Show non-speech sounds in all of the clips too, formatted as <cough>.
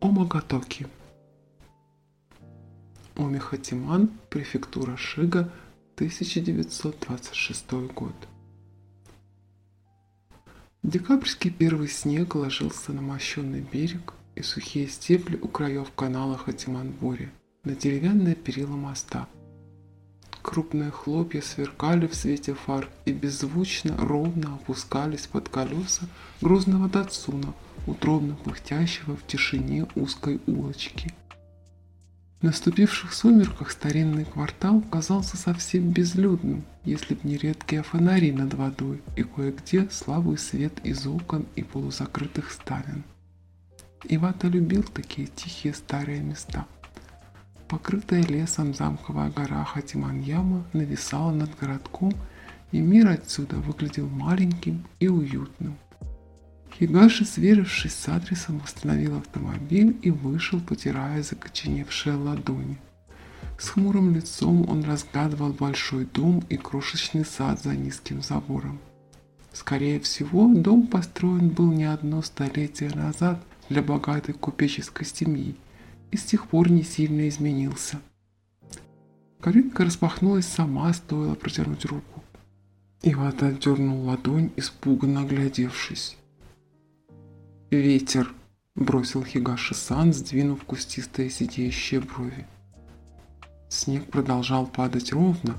Омагатоки. Омихатиман, префектура Шига, 1926 год. Декабрьский первый снег ложился на мощенный берег и сухие стебли у краев канала Хатиман-Бури на деревянное перила моста. Крупные хлопья сверкали в свете фар и беззвучно ровно опускались под колеса грузного датсуна, утробно пыхтящего в тишине узкой улочки. В наступивших сумерках старинный квартал казался совсем безлюдным, если б не редкие фонари над водой и кое-где слабый свет из окон и полузакрытых ставен. Ивата любил такие тихие старые места. Покрытая лесом замковая гора Хатиманьяма нависала над городком, и мир отсюда выглядел маленьким и уютным – Хигаши, сверившись с адресом, остановил автомобиль и вышел, потирая закоченевшие ладони. С хмурым лицом он разглядывал большой дом и крошечный сад за низким забором. Скорее всего, дом построен был не одно столетие назад для богатой купеческой семьи и с тех пор не сильно изменился. Калитка распахнулась сама, стоило протянуть руку. Ивата отдернул ладонь, испуганно оглядевшись. «Ветер!» – бросил Хигаши-сан, сдвинув кустистые сидящие брови. Снег продолжал падать ровно,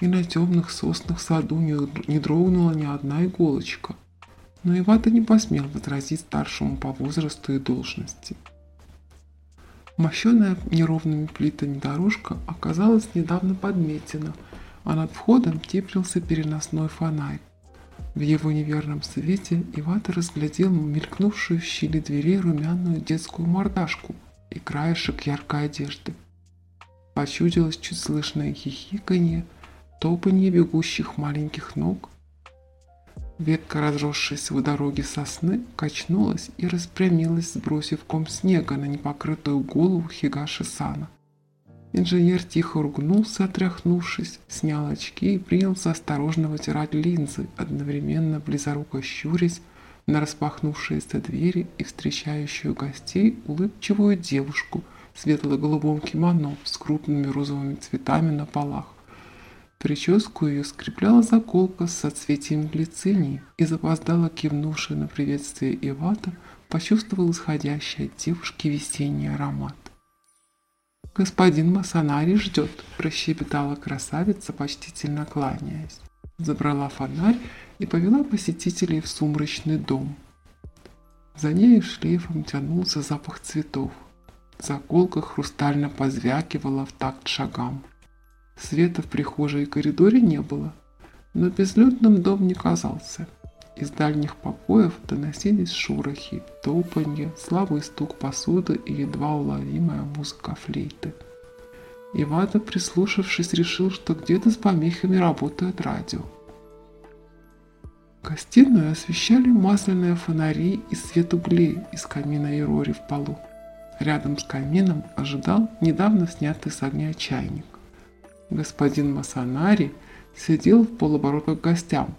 и на темных соснах саду не, не дрогнула ни одна иголочка. Но Ивата не посмел возразить старшему по возрасту и должности. Мощенная неровными плитами дорожка оказалась недавно подметена, а над входом теплился переносной фонарь. В его неверном свете Ивата разглядел мелькнувшую в щели дверей румяную детскую мордашку и краешек яркой одежды. Почудилось чуть слышное хихиканье, топанье бегущих маленьких ног. Ветка, разросшаяся у дороги сосны, качнулась и распрямилась, сбросив ком снега на непокрытую голову Хигаши Сана. Инженер тихо ругнулся, отряхнувшись, снял очки и принялся осторожно вытирать линзы, одновременно близоруко щурясь на распахнувшиеся двери и встречающую гостей улыбчивую девушку в светло-голубом кимоно с крупными розовыми цветами на полах. Прическу ее скрепляла заколка с соцветием глицинии, и запоздало кивнувшая на приветствие Ивата почувствовал исходящий от девушки весенний аромат. «Господин Масанари ждет», – прощебетала красавица, почтительно кланяясь. Забрала фонарь и повела посетителей в сумрачный дом. За ней шлейфом тянулся запах цветов. Заколка хрустально позвякивала в такт шагам. Света в прихожей и коридоре не было, но безлюдным дом не казался – из дальних покоев доносились шорохи, топанье, слабый стук посуды и едва уловимая музыка флейты. Ивата, прислушавшись, решил, что где-то с помехами работает радио. Гостиную освещали масляные фонари и свет углей из камина Ирори в полу. Рядом с камином ожидал недавно снятый с огня чайник. Господин Масанари сидел в полоборота к гостям,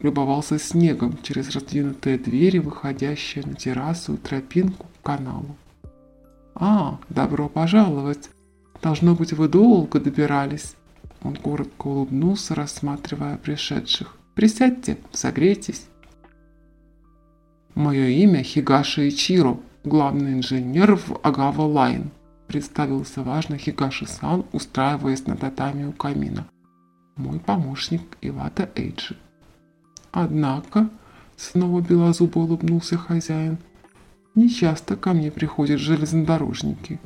любовался снегом через раздвинутые двери, выходящие на террасу и тропинку к каналу. «А, добро пожаловать! Должно быть, вы долго добирались!» Он коротко улыбнулся, рассматривая пришедших. «Присядьте, согрейтесь!» «Мое имя Хигаши Ичиро, главный инженер в Агава Лайн», представился важно Хигаши-сан, устраиваясь на татами у камина. «Мой помощник Ивата Эйджи». Однако, снова белозубо улыбнулся хозяин, не часто ко мне приходят железнодорожники.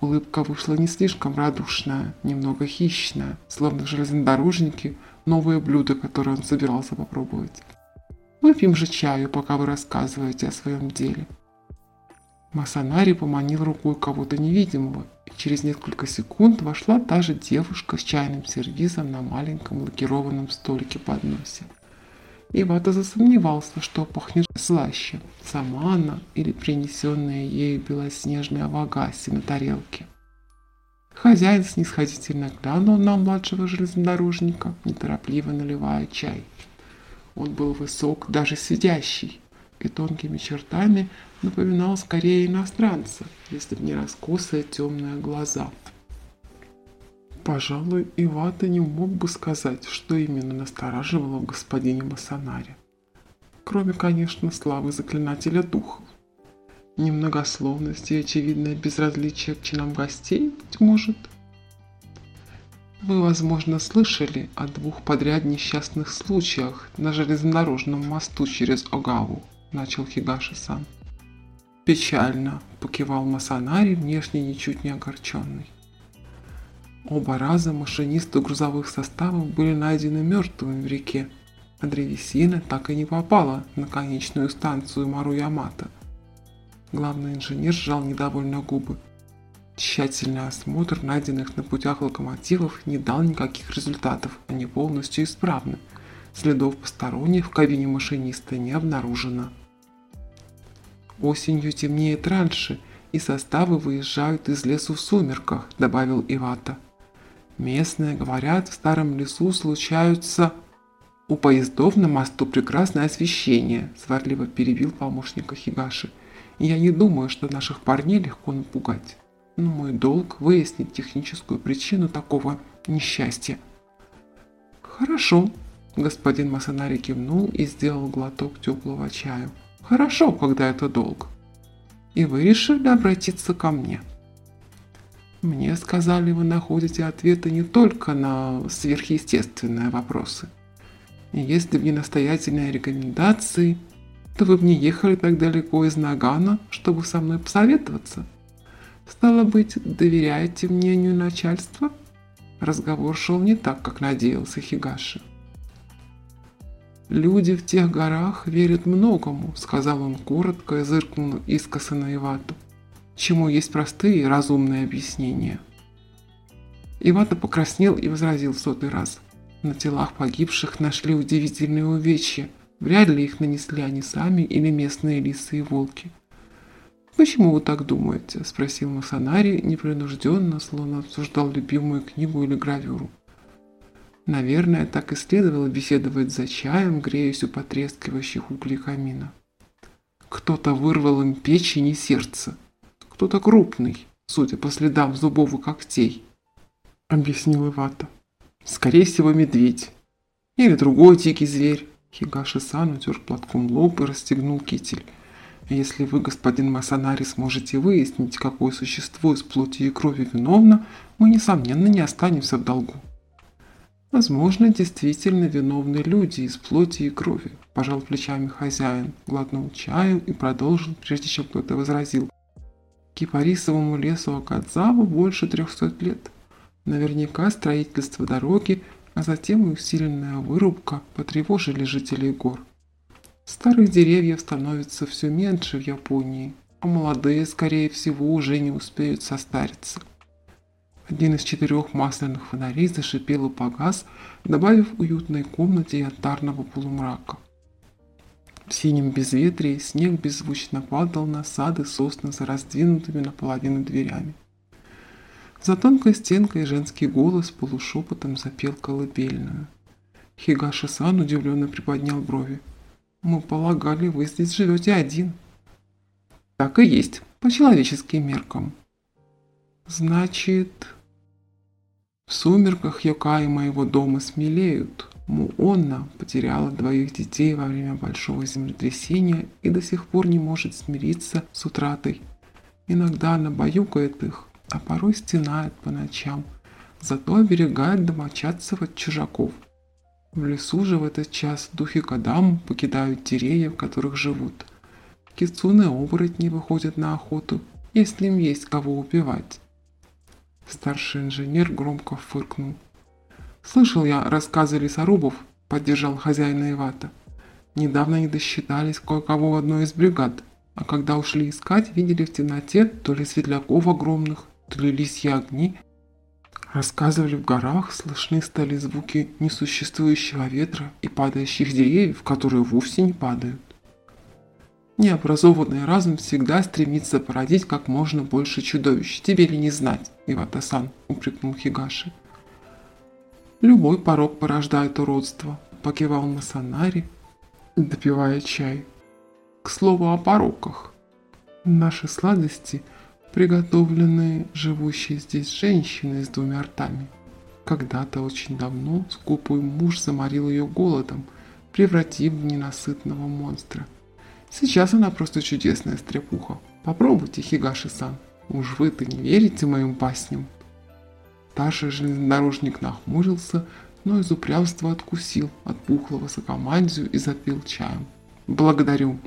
Улыбка вышла не слишком радушная, немного хищная, словно железнодорожники – новое блюдо, которое он собирался попробовать. Выпьем же чаю, пока вы рассказываете о своем деле. Масанари поманил рукой кого-то невидимого, и через несколько секунд вошла та же девушка с чайным сервизом на маленьком лакированном столике подносе. Ивата засомневался, что пахнет слаще, сама она или принесенная ею белоснежная вагаси на тарелке. Хозяин снисходительно глянул на младшего железнодорожника, неторопливо наливая чай. Он был высок, даже сидящий, и тонкими чертами напоминал скорее иностранца, если бы не раскосые темные глаза. Пожалуй, Ивата не мог бы сказать, что именно настораживало в господине Масонаре. Кроме, конечно, славы заклинателя духов. Немногословность и очевидное безразличие к чинам гостей, быть может. Вы, возможно, слышали о двух подряд несчастных случаях на железнодорожном мосту через Огаву, начал Хигаши-сан. Печально, покивал Масанари, внешне ничуть не огорченный. Оба раза машинисты грузовых составов были найдены мертвыми в реке, а древесина так и не попала на конечную станцию Маруямата. Главный инженер сжал недовольно губы. Тщательный осмотр найденных на путях локомотивов не дал никаких результатов, они полностью исправны. Следов посторонних в кабине машиниста не обнаружено. Осенью темнеет раньше, и составы выезжают из лесу в сумерках, добавил Ивата. Местные говорят, в старом лесу случаются... У поездов на мосту прекрасное освещение, сварливо перебил помощника Хигаши. Я не думаю, что наших парней легко напугать. Но мой долг выяснить техническую причину такого несчастья. Хорошо, господин Масонари кивнул и сделал глоток теплого чаю. Хорошо, когда это долг. И вы решили обратиться ко мне. Мне сказали, вы находите ответы не только на сверхъестественные вопросы. И если бы не настоятельные рекомендации, то вы бы не ехали так далеко из Нагана, чтобы со мной посоветоваться. Стало быть, доверяете мнению начальства? Разговор шел не так, как надеялся Хигаши. «Люди в тех горах верят многому», — сказал он коротко и зыркнул искоса на Ивату чему есть простые и разумные объяснения. Ивата покраснел и возразил в сотый раз. На телах погибших нашли удивительные увечья. Вряд ли их нанесли они сами или местные лисы и волки. «Почему вы так думаете?» – спросил Масонари непринужденно, словно обсуждал любимую книгу или гравюру. Наверное, так и следовало беседовать за чаем, греясь у потрескивающих углей камина. Кто-то вырвал им печень и сердце – кто-то крупный, судя по следам зубов и когтей, объяснил Ивата. Скорее всего, медведь. Или другой дикий зверь. Хигаши-сан утер платком лоб и расстегнул китель. Если вы, господин Масанари, сможете выяснить, какое существо из плоти и крови виновно, мы, несомненно, не останемся в долгу. Возможно, действительно виновны люди из плоти и крови, пожал плечами хозяин, глотнул чаю и продолжил, прежде чем кто-то возразил. Кипарисовому лесу Акадзаву больше 300 лет. Наверняка строительство дороги, а затем и усиленная вырубка потревожили жителей гор. Старых деревьев становится все меньше в Японии, а молодые, скорее всего, уже не успеют состариться. Один из четырех масляных фонарей зашипел и погас, добавив уютной комнате янтарного полумрака – в синем безветрии снег беззвучно падал на сады сосны за раздвинутыми наполовину дверями. За тонкой стенкой женский голос полушепотом запел колыбельную. Хигаши-сан удивленно приподнял брови. «Мы полагали, вы здесь живете один». «Так и есть, по человеческим меркам». «Значит...» «В сумерках Йокаи моего дома смелеют», Муонна потеряла двоих детей во время большого землетрясения и до сих пор не может смириться с утратой. Иногда она баюкает их, а порой стенает по ночам, зато оберегает домочадцев от чужаков. В лесу же в этот час духи Кадам покидают деревья, в которых живут. Кицуны оборотни выходят на охоту, если им есть кого убивать. Старший инженер громко фыркнул. «Слышал я рассказы лесорубов», — поддержал хозяина Ивата. «Недавно они досчитались кое-кого в одной из бригад, а когда ушли искать, видели в темноте то ли светляков огромных, то ли лисьи огни. Рассказывали, в горах слышны стали звуки несуществующего ветра и падающих деревьев, которые вовсе не падают. Необразованный разум всегда стремится породить как можно больше чудовищ. Тебе ли не знать, Ивата-сан, упрекнул Хигаши. Любой порог порождает уродство, покивал Масанари, допивая чай. К слову о пороках. Наши сладости, приготовленные живущей здесь женщиной с двумя ртами. Когда-то очень давно скупой муж заморил ее голодом, превратив в ненасытного монстра. Сейчас она просто чудесная стряпуха. Попробуйте, Хигаши-сан. Уж вы-то не верите моим басням. Старший железнодорожник нахмурился, но из упрямства откусил от пухлого сакомандию и запил чаем. «Благодарю!»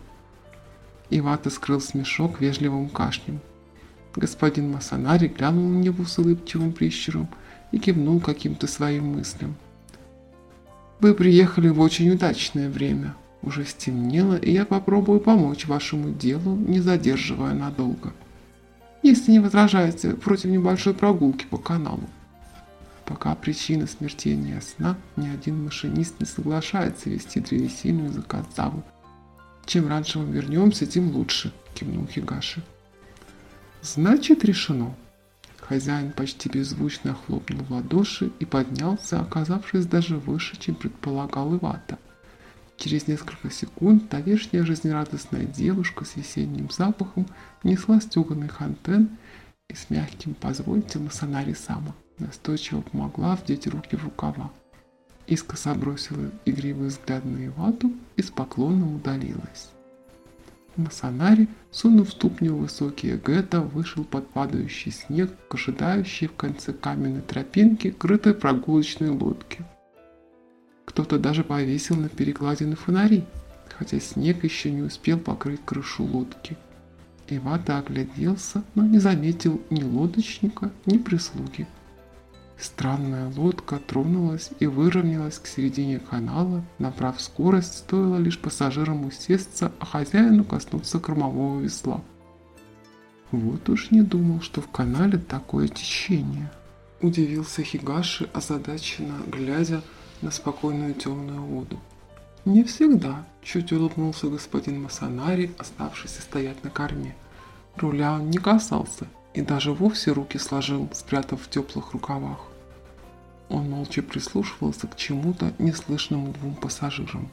Ивата скрыл смешок вежливым кашлем. Господин Масанари глянул на него с улыбчивым прищуром и кивнул каким-то своим мыслям. «Вы приехали в очень удачное время. Уже стемнело, и я попробую помочь вашему делу, не задерживая надолго. Если не возражаете против небольшой прогулки по каналу». Пока причина смертения сна, ни один машинист не соглашается вести древесину из Аказавы. Чем раньше мы вернемся, тем лучше, кивнул Хигаши. Значит, решено. Хозяин почти беззвучно хлопнул в ладоши и поднялся, оказавшись даже выше, чем предполагал Ивата. Через несколько секунд та вешняя жизнерадостная девушка с весенним запахом несла стеганый хантен и с мягким «позвольте Масанари Сама» настойчиво помогла вдеть руки в рукава. Искоса бросила игривый взгляд на Ивату и с поклоном удалилась. Масанари, сунув ступню в высокие гетто, вышел под падающий снег к ожидающей в конце каменной тропинки крытой прогулочной лодки. Кто-то даже повесил на перекладины фонари, хотя снег еще не успел покрыть крышу лодки. Ивата огляделся, но не заметил ни лодочника, ни прислуги. Странная лодка тронулась и выровнялась к середине канала, набрав скорость, стоило лишь пассажирам усесться, а хозяину коснуться кормового весла. Вот уж не думал, что в канале такое течение. Удивился Хигаши, озадаченно глядя на спокойную темную воду. Не всегда, чуть улыбнулся господин Масанари, оставшийся стоять на корме. Руля он не касался, и даже вовсе руки сложил, спрятав в теплых рукавах. Он молча прислушивался к чему-то неслышному двум пассажирам.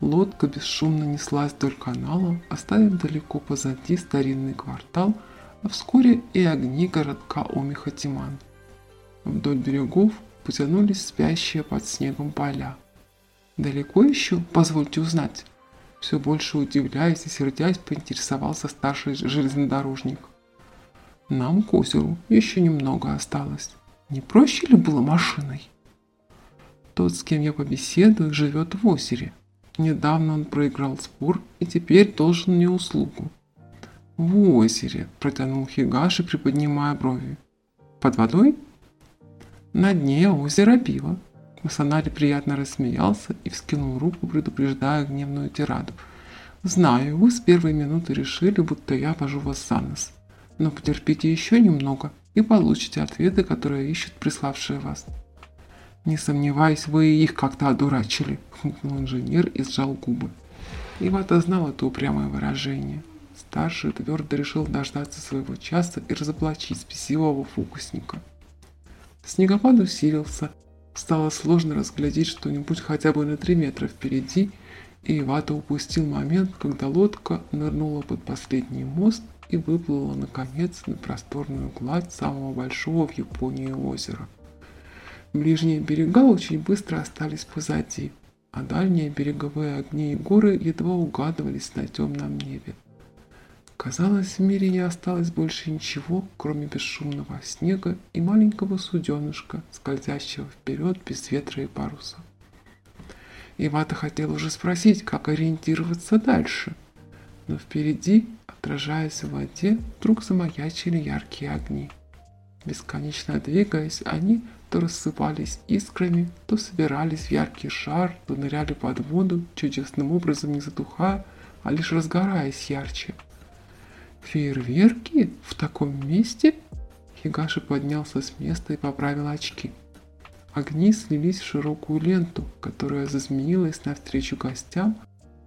Лодка бесшумно неслась вдоль канала, оставив далеко позади старинный квартал, а вскоре и огни городка Омихатиман. Вдоль берегов потянулись спящие под снегом поля. «Далеко еще? Позвольте узнать». Все больше удивляясь и сердясь, поинтересовался старший железнодорожник – нам к озеру еще немного осталось. Не проще ли было машиной? Тот, с кем я побеседую, живет в озере. Недавно он проиграл спор и теперь должен мне услугу. В озере, протянул Хигаши, приподнимая брови. Под водой? На дне озера пива. Масанари приятно рассмеялся и вскинул руку, предупреждая гневную тираду. «Знаю, вы с первой минуты решили, будто я вожу вас за нос но потерпите еще немного и получите ответы, которые ищут приславшие вас. Не сомневаюсь, вы их как-то одурачили, хмыкнул инженер и сжал губы. Ивата знал это упрямое выражение. Старший твердо решил дождаться своего часа и разоблачить спесивого фокусника. Снегопад усилился, стало сложно разглядеть что-нибудь хотя бы на три метра впереди, и Ивата упустил момент, когда лодка нырнула под последний мост и выплыла наконец на просторную гладь самого большого в Японии озера. Ближние берега очень быстро остались позади, а дальние береговые огни и горы едва угадывались на темном небе. Казалось, в мире не осталось больше ничего, кроме бесшумного снега и маленького суденышка, скользящего вперед без ветра и паруса. Ивата хотел уже спросить, как ориентироваться дальше, но впереди Отражаясь в воде, вдруг замаячили яркие огни. Бесконечно двигаясь, они то рассыпались искрами, то собирались в яркий шар, то ныряли под воду, чудесным образом не затухая, а лишь разгораясь ярче. «Фейерверки? В таком месте?» Хигаши поднялся с места и поправил очки. Огни слились в широкую ленту, которая зазмеилась навстречу гостям,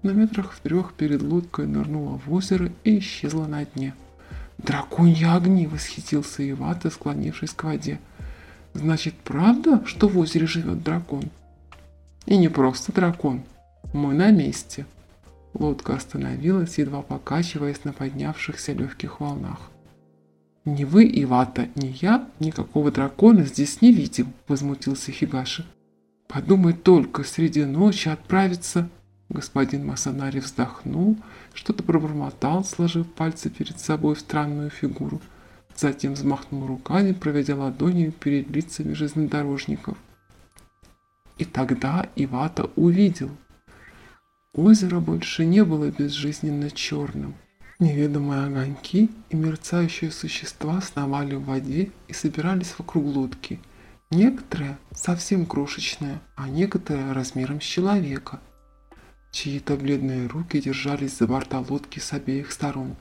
на метрах в трех перед лодкой нырнула в озеро и исчезла на дне. «Драконьи огни!» — восхитился Ивата, склонившись к воде. «Значит, правда, что в озере живет дракон?» «И не просто дракон. Мы на месте». Лодка остановилась, едва покачиваясь на поднявшихся легких волнах. «Ни вы, Ивата, ни я никакого дракона здесь не видим», – возмутился Хигаши. «Подумай только, среди ночи отправиться...» Господин Масанари вздохнул, что-то пробормотал, сложив пальцы перед собой в странную фигуру. Затем взмахнул руками, проведя ладонью перед лицами железнодорожников. И тогда Ивата увидел. Озеро больше не было безжизненно черным. Неведомые огоньки и мерцающие существа сновали в воде и собирались вокруг лодки. Некоторые совсем крошечные, а некоторые размером с человека – Чьи-то бледные руки держались за борта лодки с обеих сторон.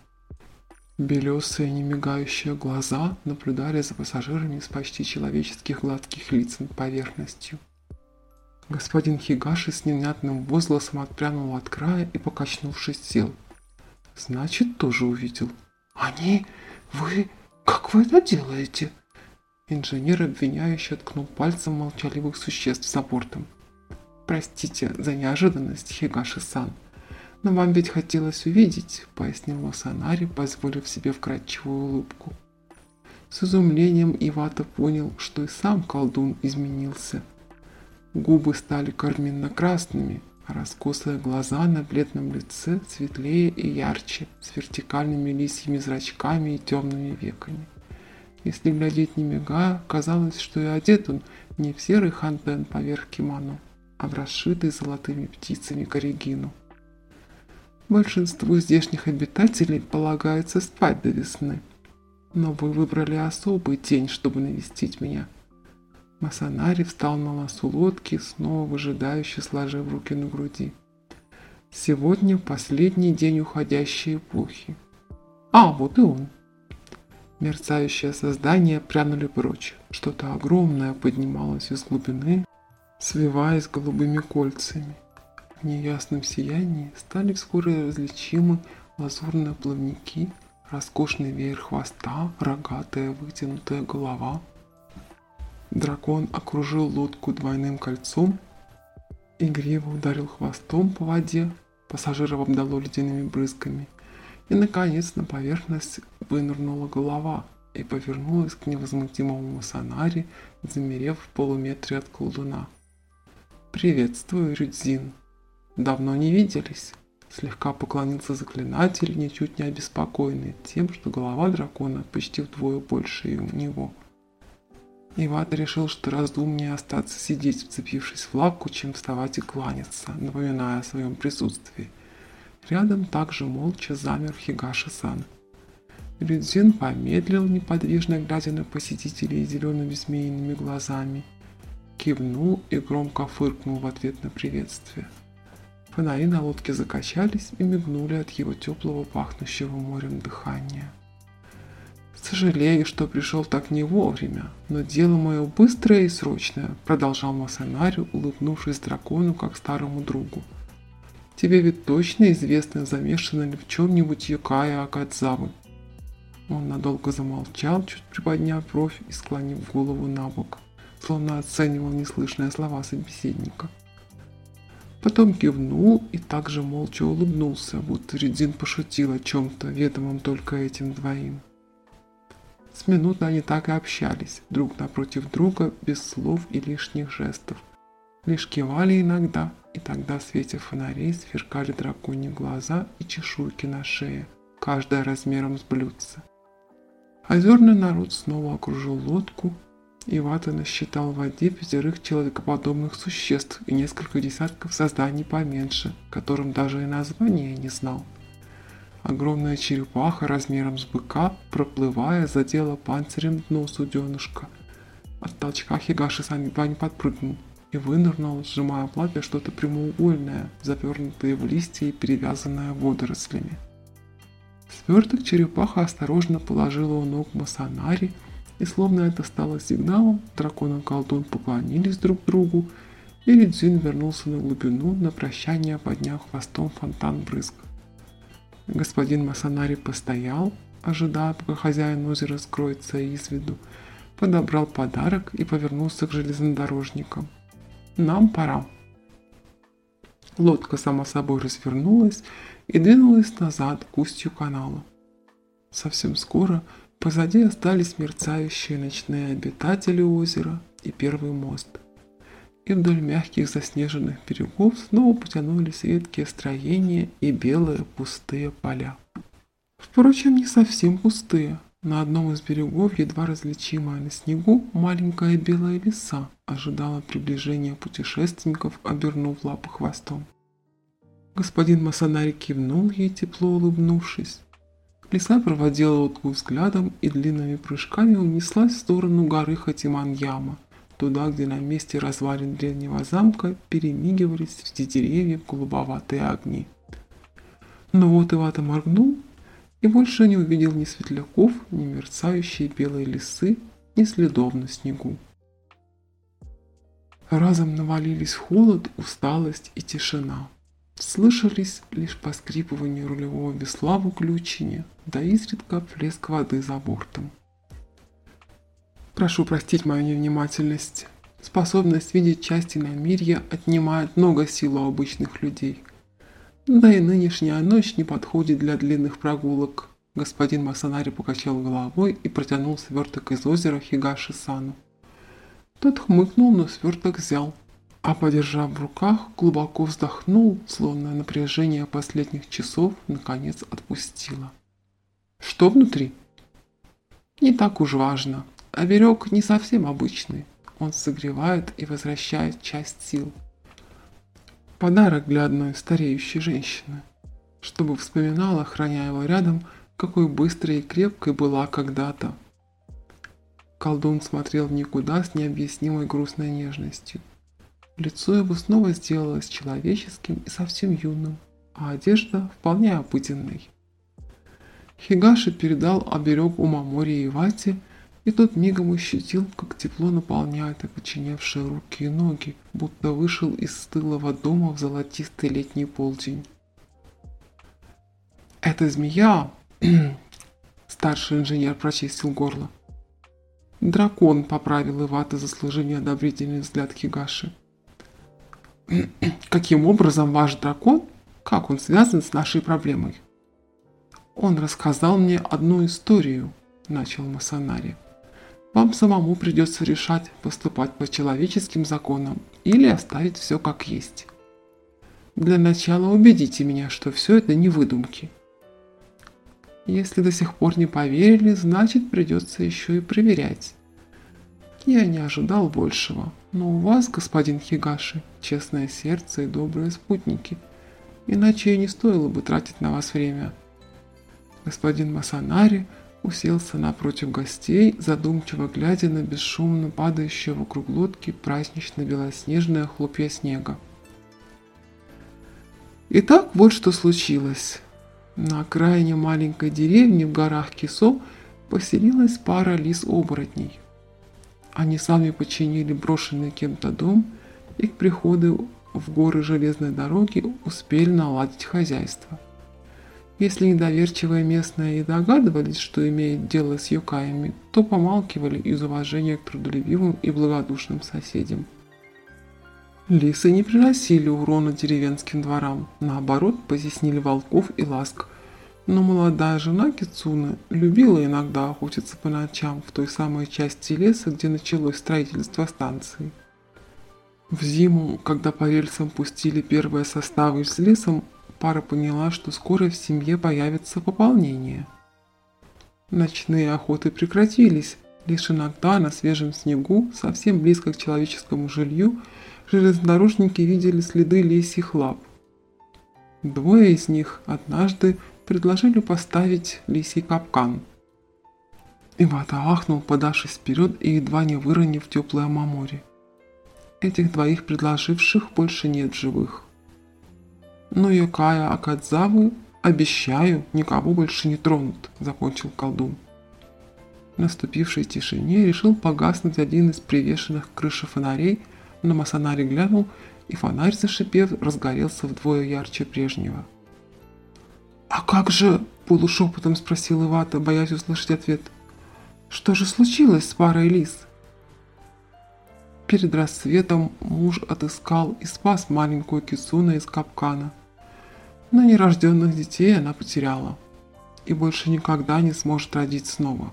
Белесые, немигающие глаза наблюдали за пассажирами с почти человеческих гладких лиц над поверхностью. Господин Хигаши с невнятным возгласом отпрянул от края и, покачнувшись, сел. Значит, тоже увидел. «Они? Вы? Как вы это делаете?» Инженер обвиняюще ткнул пальцем молчаливых существ за бортом. Простите за неожиданность, Хигаши-сан. Но вам ведь хотелось увидеть, пояснил Масанари, позволив себе вкрадчивую улыбку. С изумлением Ивата понял, что и сам колдун изменился. Губы стали карминно-красными, а раскосые глаза на бледном лице светлее и ярче, с вертикальными лисьими зрачками и темными веками. Если глядеть не мигая, казалось, что и одет он не в серый хантен поверх кимоно, а в расшитый золотыми птицами корригину. Большинству здешних обитателей полагается спать до весны, но вы выбрали особый день, чтобы навестить меня. Масанари встал на носу лодки, снова выжидающе сложив руки на груди. Сегодня последний день уходящей эпохи. А, вот и он. Мерцающее создание прянули прочь. Что-то огромное поднималось из глубины, свиваясь голубыми кольцами. В неясном сиянии стали вскоре различимы лазурные плавники, роскошный веер хвоста, рогатая вытянутая голова. Дракон окружил лодку двойным кольцом, игриво ударил хвостом по воде, пассажиров обдало ледяными брызгами, и, наконец, на поверхность вынырнула голова и повернулась к невозмутимому Санаре, замерев в полуметре от колдуна. «Приветствую, Рюдзин. Давно не виделись». Слегка поклонился заклинатель, ничуть не обеспокоенный тем, что голова дракона почти вдвое больше у него. Ивата решил, что разумнее остаться сидеть, вцепившись в лапку, чем вставать и кланяться, напоминая о своем присутствии. Рядом также молча замер Хигаши-сан. Рюдзин помедлил, неподвижно глядя на посетителей зелеными змеиными глазами – кивнул и громко фыркнул в ответ на приветствие. Фонари на лодке закачались и мигнули от его теплого пахнущего морем дыхания. «Сожалею, что пришел так не вовремя, но дело мое быстрое и срочное», продолжал Масанари, улыбнувшись дракону как старому другу. «Тебе ведь точно известно, замешана ли в чем-нибудь Юкая Акадзавы?» Он надолго замолчал, чуть приподняв бровь и склонив голову на бок – словно оценивал неслышные слова собеседника. Потом кивнул и также молча улыбнулся, будто Редин пошутил о чем-то, ведомом только этим двоим. С минуты они так и общались, друг напротив друга, без слов и лишних жестов. Лишь кивали иногда, и тогда в свете фонарей сверкали драконьи глаза и чешуйки на шее, каждая размером с блюдце. Озерный народ снова окружил лодку, Ивата насчитал в воде пятерых человекоподобных существ и несколько десятков созданий поменьше, которым даже и названия не знал. Огромная черепаха размером с быка, проплывая, задела панцирем дно суденышка. От толчка Хигаши сам едва не подпрыгнул и вынырнул, сжимая в что-то прямоугольное, завернутое в листья и перевязанное водорослями. Сверток черепаха осторожно положила у ног Масанари, и словно это стало сигналом, дракон и колдун поклонились друг другу, и Лидзин вернулся на глубину, на прощание подняв хвостом фонтан брызг. Господин Масанари постоял, ожидая, пока хозяин озера скроется из виду, подобрал подарок и повернулся к железнодорожникам. «Нам пора». Лодка сама собой развернулась и двинулась назад к устью канала. Совсем скоро позади остались мерцающие ночные обитатели озера и первый мост. И вдоль мягких заснеженных берегов снова потянулись редкие строения и белые пустые поля. Впрочем, не совсем пустые. На одном из берегов, едва различимая на снегу, маленькая белая лиса ожидала приближения путешественников, обернув лапы хвостом. Господин Масанари кивнул ей, тепло улыбнувшись. Лиса проводила лодку взглядом и длинными прыжками унеслась в сторону горы Хатиманьяма, туда, где на месте развалин древнего замка перемигивались среди деревьев голубоватые огни. Но вот Ивата моргнул и больше не увидел ни светляков, ни мерцающей белой лисы, ни следов на снегу. Разом навалились холод, усталость и тишина. Слышались лишь поскрипывание рулевого весла в уключине, да изредка плеск воды за бортом. Прошу простить мою невнимательность. Способность видеть части намирья отнимает много сил у обычных людей. Да и нынешняя ночь не подходит для длинных прогулок. Господин Масанари покачал головой и протянул сверток из озера Хигаши Сану. Тот хмыкнул, но сверток взял – а подержав в руках, глубоко вздохнул, словно напряжение последних часов наконец отпустило. Что внутри? Не так уж важно. Оверек не совсем обычный. Он согревает и возвращает часть сил. Подарок для одной стареющей женщины, чтобы вспоминала, храня его рядом, какой быстрой и крепкой была когда-то. Колдун смотрел в никуда с необъяснимой грустной нежностью. Лицо его снова сделалось человеческим и совсем юным, а одежда вполне обыденной. Хигаши передал оберег у Мамори и Вати, и тот мигом ощутил, как тепло наполняет окоченевшие руки и ноги, будто вышел из стылого дома в золотистый летний полдень. «Это змея!» <clears throat> Старший инженер прочистил горло. «Дракон», — поправил Ивата, заслужив неодобрительный взгляд Хигаши. <clears throat> Каким образом ваш дракон, как он связан с нашей проблемой? Он рассказал мне одну историю, начал Масанари. Вам самому придется решать, поступать по человеческим законам или оставить все как есть. Для начала убедите меня, что все это не выдумки. Если до сих пор не поверили, значит придется еще и проверять. Я не ожидал большего, но у вас, господин Хигаши, честное сердце и добрые спутники. Иначе не стоило бы тратить на вас время. Господин Масанари уселся напротив гостей, задумчиво глядя на бесшумно падающие вокруг лодки празднично-белоснежные хлопья снега. Итак, вот что случилось. На окраине маленькой деревни в горах Кисо поселилась пара лис-оборотней – они сами починили брошенный кем-то дом и к приходу в горы железной дороги успели наладить хозяйство. Если недоверчивые местные и догадывались, что имеет дело с юкаями, то помалкивали из уважения к трудолюбивым и благодушным соседям. Лисы не приносили урона деревенским дворам, наоборот, потеснили волков и ласк – но молодая жена Кицуны любила иногда охотиться по ночам в той самой части леса, где началось строительство станции. В зиму, когда по рельсам пустили первые составы с лесом, пара поняла, что скоро в семье появится пополнение. Ночные охоты прекратились, лишь иногда на свежем снегу, совсем близко к человеческому жилью, железнодорожники видели следы лисьих лап. Двое из них однажды предложили поставить лисий капкан. Ивата ахнул, подавшись вперед и едва не выронив теплое мамори. Этих двоих предложивших больше нет живых. Но Йокая Акадзавы, обещаю, никого больше не тронут, закончил колдун. В наступившей тишине решил погаснуть один из привешенных к крыше фонарей, на Масанари глянул, и фонарь, зашипев, разгорелся вдвое ярче прежнего. «А как же?» – полушепотом спросил Ивата, боясь услышать ответ. «Что же случилось с парой лис?» Перед рассветом муж отыскал и спас маленькую Кицуна из капкана. Но нерожденных детей она потеряла и больше никогда не сможет родить снова.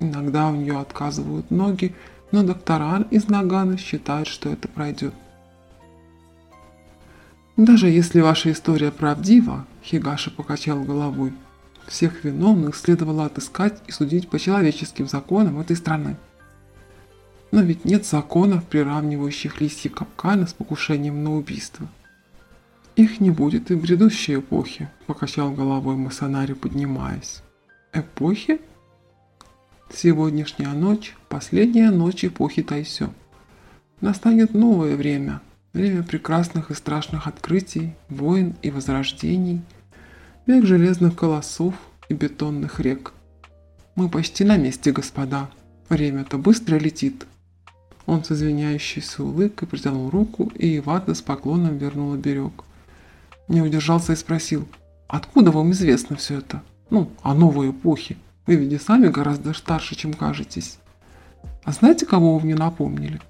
Иногда у нее отказывают ноги, но доктора из Нагана считают, что это пройдет. Даже если ваша история правдива, Хигаши покачал головой, всех виновных следовало отыскать и судить по человеческим законам этой страны. Но ведь нет законов, приравнивающих лисьи капканы с покушением на убийство. Их не будет и в грядущей эпохе, покачал головой Масонари, поднимаясь. Эпохи? Сегодняшняя ночь – последняя ночь эпохи Тайсё. Настанет новое время, время прекрасных и страшных открытий, войн и возрождений, век железных колоссов и бетонных рек. Мы почти на месте, господа. Время-то быстро летит. Он с извиняющейся улыбкой протянул руку, и Ивата с поклоном вернула берег. Не удержался и спросил, откуда вам известно все это? Ну, о новой эпохе. Вы ведь и сами гораздо старше, чем кажетесь. А знаете, кого вы мне напомнили?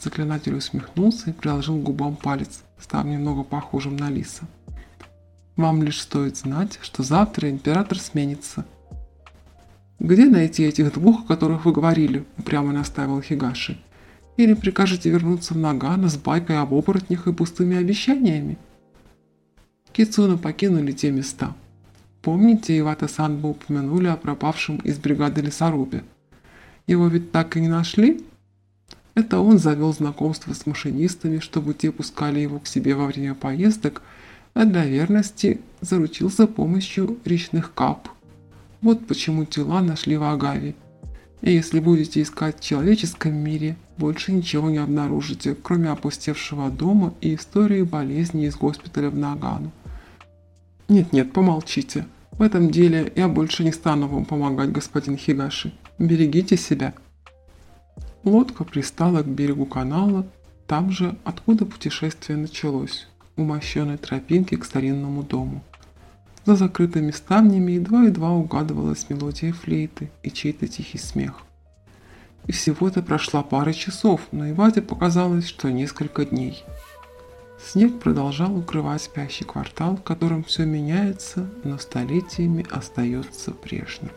Заклинатель усмехнулся и приложил к губам палец, став немного похожим на лиса. Вам лишь стоит знать, что завтра император сменится. Где найти этих двух, о которых вы говорили? Упрямо настаивал Хигаши. Или прикажете вернуться в Нагано с байкой об оборотнях и пустыми обещаниями? Кицуна покинули те места. Помните, Ивата-сан вы упомянули о пропавшем из бригады лесорубе? Его ведь так и не нашли? Это он завел знакомство с машинистами, чтобы те пускали его к себе во время поездок, а для верности заручился помощью речных кап. Вот почему тела нашли в Агаве. И если будете искать в человеческом мире, больше ничего не обнаружите, кроме опустевшего дома и истории болезни из госпиталя в Нагану. Нет-нет, помолчите. В этом деле я больше не стану вам помогать, господин Хигаши. Берегите себя. Лодка пристала к берегу канала, там же, откуда путешествие началось, у мощенной тропинки к старинному дому. За закрытыми ставнями едва-едва угадывалась мелодия флейты и чей-то тихий смех. И всего-то прошла пара часов, но Иваде показалось, что несколько дней. Снег продолжал укрывать спящий квартал, в котором все меняется, но столетиями остается прежним.